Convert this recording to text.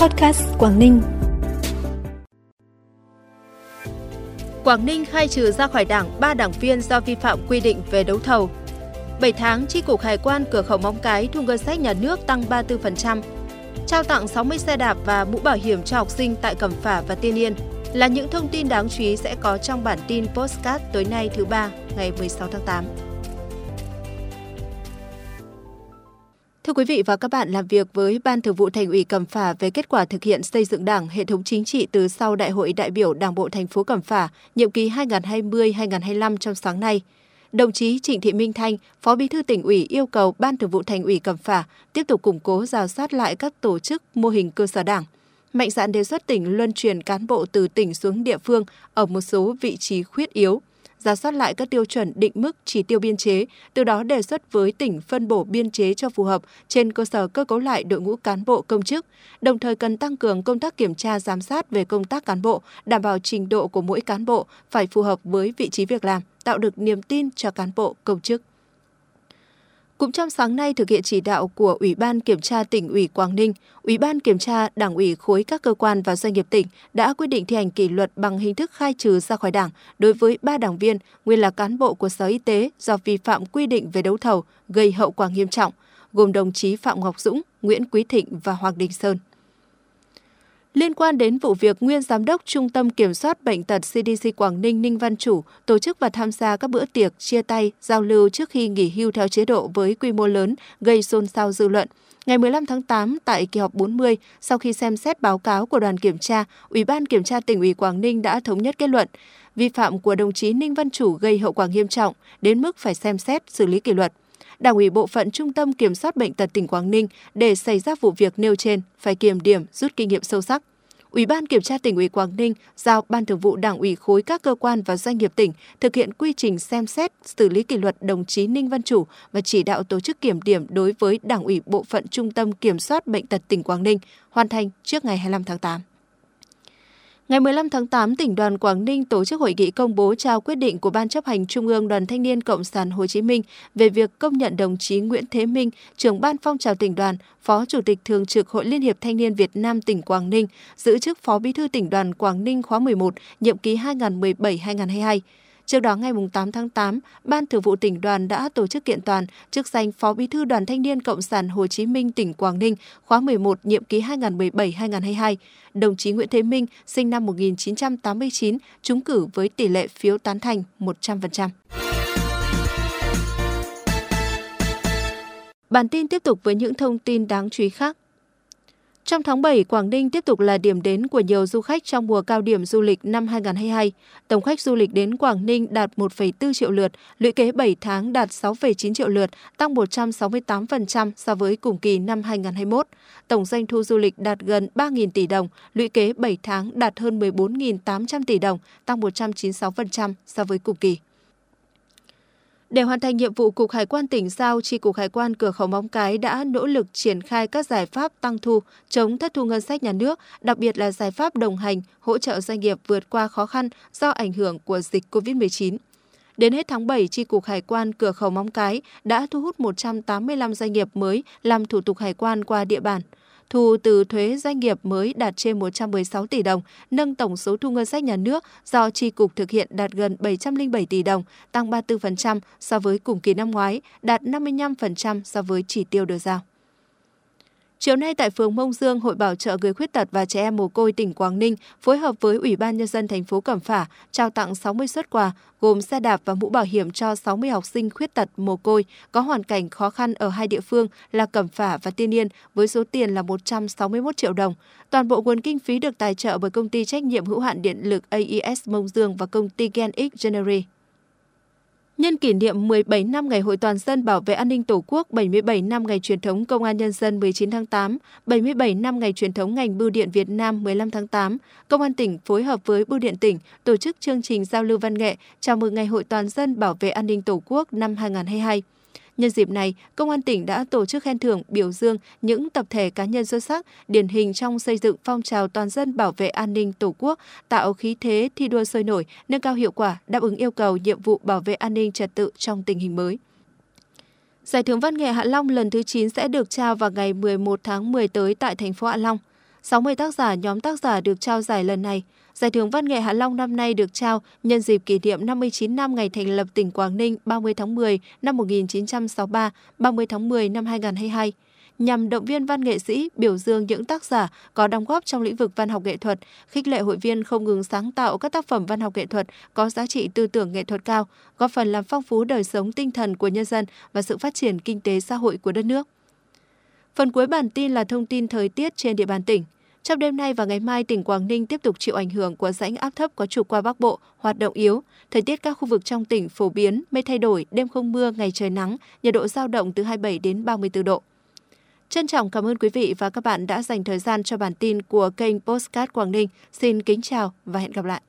Podcast Quảng Ninh. Quảng Ninh khai trừ ra khỏi đảng 3 đảng viên do vi phạm quy định về đấu thầu. 7 tháng, Chi cục Hải quan cửa khẩu Móng Cái thu ngân sách nhà nước tăng 34%. Trao tặng 60 xe đạp và mũ bảo hiểm cho học sinh tại Cẩm Phả và Tiên Yên là những thông tin đáng chú ý sẽ có trong bản tin Postcard tối nay thứ ba, ngày 16 tháng 8. Thưa quý vị và các bạn, làm việc với Ban Thường vụ Thành ủy Cẩm Phả về kết quả thực hiện xây dựng Đảng, hệ thống chính trị từ sau Đại hội đại biểu Đảng bộ thành phố Cẩm Phả nhiệm kỳ 2020-2025 trong sáng nay, đồng chí Trịnh Thị Minh Thanh, Phó Bí thư tỉnh ủy yêu cầu Ban Thường vụ Thành ủy Cẩm Phả tiếp tục củng cố rà soát lại các tổ chức mô hình cơ sở Đảng, mạnh dạn đề xuất tỉnh luân chuyển cán bộ từ tỉnh xuống địa phương ở một số vị trí khuyết yếu, ra soát lại các tiêu chuẩn định mức chỉ tiêu biên chế, từ đó đề xuất với tỉnh phân bổ biên chế cho phù hợp trên cơ sở cơ cấu lại đội ngũ cán bộ công chức, đồng thời cần tăng cường công tác kiểm tra giám sát về công tác cán bộ, đảm bảo trình độ của mỗi cán bộ phải phù hợp với vị trí việc làm, tạo được niềm tin cho cán bộ công chức. Cũng trong sáng nay thực hiện chỉ đạo của Ủy ban Kiểm tra tỉnh ủy Quảng Ninh, Ủy ban Kiểm tra Đảng ủy khối các cơ quan và doanh nghiệp tỉnh đã quyết định thi hành kỷ luật bằng hình thức khai trừ ra khỏi Đảng đối với ba đảng viên nguyên là cán bộ của Sở Y tế do vi phạm quy định về đấu thầu gây hậu quả nghiêm trọng, gồm đồng chí Phạm Ngọc Dũng, Nguyễn Quý Thịnh và Hoàng Đình Sơn. Liên quan đến vụ việc nguyên giám đốc Trung tâm Kiểm soát Bệnh tật CDC Quảng Ninh Ninh Văn Chủ tổ chức và tham gia các bữa tiệc, chia tay, giao lưu trước khi nghỉ hưu theo chế độ với quy mô lớn gây xôn xao dư luận. Ngày 15 tháng 8, tại kỳ họp 40, sau khi xem xét báo cáo của đoàn kiểm tra, Ủy ban Kiểm tra tỉnh ủy Quảng Ninh đã thống nhất kết luận vi phạm của đồng chí Ninh Văn Chủ gây hậu quả nghiêm trọng, đến mức phải xem xét xử lý kỷ luật. Đảng ủy bộ phận Trung tâm Kiểm soát Bệnh tật tỉnh Quảng Ninh để xảy ra vụ việc nêu trên phải kiểm điểm, rút kinh nghiệm sâu sắc. Ủy ban Kiểm tra tỉnh ủy Quảng Ninh giao Ban Thường vụ Đảng ủy khối các cơ quan và doanh nghiệp tỉnh thực hiện quy trình xem xét xử lý kỷ luật đồng chí Ninh Văn Chủ và chỉ đạo tổ chức kiểm điểm đối với Đảng ủy Bộ phận Trung tâm Kiểm soát Bệnh tật tỉnh Quảng Ninh hoàn thành trước ngày 25 tháng 8. Ngày 15 tháng 8, tỉnh đoàn Quảng Ninh tổ chức hội nghị công bố trao quyết định của Ban chấp hành Trung ương Đoàn Thanh niên Cộng sản Hồ Chí Minh về việc công nhận đồng chí Nguyễn Thế Minh, trưởng ban phong trào tỉnh đoàn, Phó Chủ tịch Thường trực Hội Liên hiệp Thanh niên Việt Nam tỉnh Quảng Ninh, giữ chức Phó Bí thư tỉnh đoàn Quảng Ninh khóa 11, nhiệm kỳ 2017-2022. Trước đó ngày 8 tháng 8, Ban Thường vụ tỉnh đoàn đã tổ chức kiện toàn chức danh Phó Bí thư Đoàn Thanh niên Cộng sản Hồ Chí Minh tỉnh Quảng Ninh khóa 11 nhiệm ký 2017-2022. Đồng chí Nguyễn Thế Minh sinh năm 1989, trúng cử với tỷ lệ phiếu tán thành 100%. Bản tin tiếp tục với những thông tin đáng chú ý khác. Trong tháng 7, Quảng Ninh tiếp tục là điểm đến của nhiều du khách trong mùa cao điểm du lịch năm 2022. Tổng khách du lịch đến Quảng Ninh đạt 1,4 triệu lượt, lũy kế 7 tháng đạt 6,9 triệu lượt, tăng 168% so với cùng kỳ năm 2021. Tổng doanh thu du lịch đạt gần 3.000 tỷ đồng, lũy kế 7 tháng đạt hơn 14.800 tỷ đồng, tăng 196% so với cùng kỳ. Để hoàn thành nhiệm vụ, Cục Hải quan tỉnh giao, Chi cục Hải quan cửa khẩu Móng Cái đã nỗ lực triển khai các giải pháp tăng thu, chống thất thu ngân sách nhà nước, đặc biệt là giải pháp đồng hành, hỗ trợ doanh nghiệp vượt qua khó khăn do ảnh hưởng của dịch COVID-19. Đến hết tháng 7, Chi cục Hải quan cửa khẩu Móng Cái đã thu hút 185 doanh nghiệp mới làm thủ tục hải quan qua địa bàn – Thu từ thuế doanh nghiệp mới đạt trên 116 tỷ đồng, nâng tổng số thu ngân sách nhà nước do tri cục thực hiện đạt gần 707 tỷ đồng, tăng 34% so với cùng kỳ năm ngoái, đạt 55% so với chỉ tiêu được giao. Chiều nay tại phường Mông Dương, Hội Bảo trợ người khuyết tật và trẻ em mồ côi tỉnh Quảng Ninh phối hợp với Ủy ban nhân dân thành phố Cẩm Phả trao tặng 60 xuất quà gồm xe đạp và mũ bảo hiểm cho 60 học sinh khuyết tật mồ côi có hoàn cảnh khó khăn ở hai địa phương là Cẩm Phả và Tiên Yên với số tiền là 161 triệu đồng. Toàn bộ nguồn kinh phí được tài trợ bởi công ty trách nhiệm hữu hạn điện lực AES Mông Dương và công ty GenX X Nhân kỷ niệm 17 năm Ngày hội toàn dân bảo vệ an ninh Tổ quốc, 77 năm Ngày truyền thống Công an Nhân dân 19 tháng 8, 77 năm Ngày truyền thống ngành bưu điện Việt Nam 15 tháng 8, Công an tỉnh phối hợp với Bưu điện tỉnh tổ chức chương trình giao lưu văn nghệ chào mừng Ngày hội toàn dân bảo vệ an ninh Tổ quốc năm 2022. Nhân dịp này, Công an tỉnh đã tổ chức khen thưởng biểu dương những tập thể cá nhân xuất sắc, điển hình trong xây dựng phong trào toàn dân bảo vệ an ninh Tổ quốc, tạo khí thế thi đua sôi nổi, nâng cao hiệu quả, đáp ứng yêu cầu nhiệm vụ bảo vệ an ninh trật tự trong tình hình mới. Giải thưởng văn nghệ Hạ Long lần thứ 9 sẽ được trao vào ngày 11 tháng 10 tới tại thành phố Hạ Long. 60 tác giả nhóm tác giả được trao giải lần này. Giải thưởng Văn nghệ Hạ Long năm nay được trao nhân dịp kỷ niệm 59 năm ngày thành lập tỉnh Quảng Ninh 30 tháng 10 năm 1963, 30 tháng 10 năm 2022 nhằm động viên văn nghệ sĩ, biểu dương những tác giả có đóng góp trong lĩnh vực văn học nghệ thuật, khích lệ hội viên không ngừng sáng tạo các tác phẩm văn học nghệ thuật có giá trị tư tưởng nghệ thuật cao, góp phần làm phong phú đời sống tinh thần của nhân dân và sự phát triển kinh tế xã hội của đất nước. Phần cuối bản tin là thông tin thời tiết trên địa bàn tỉnh. Trong đêm nay và ngày mai, tỉnh Quảng Ninh tiếp tục chịu ảnh hưởng của rãnh áp thấp có trục qua Bắc Bộ, hoạt động yếu. Thời tiết các khu vực trong tỉnh phổ biến, mây thay đổi, đêm không mưa, ngày trời nắng, nhiệt độ giao động từ 27 đến 34 độ. Trân trọng cảm ơn quý vị và các bạn đã dành thời gian cho bản tin của kênh Postcard Quảng Ninh. Xin kính chào và hẹn gặp lại.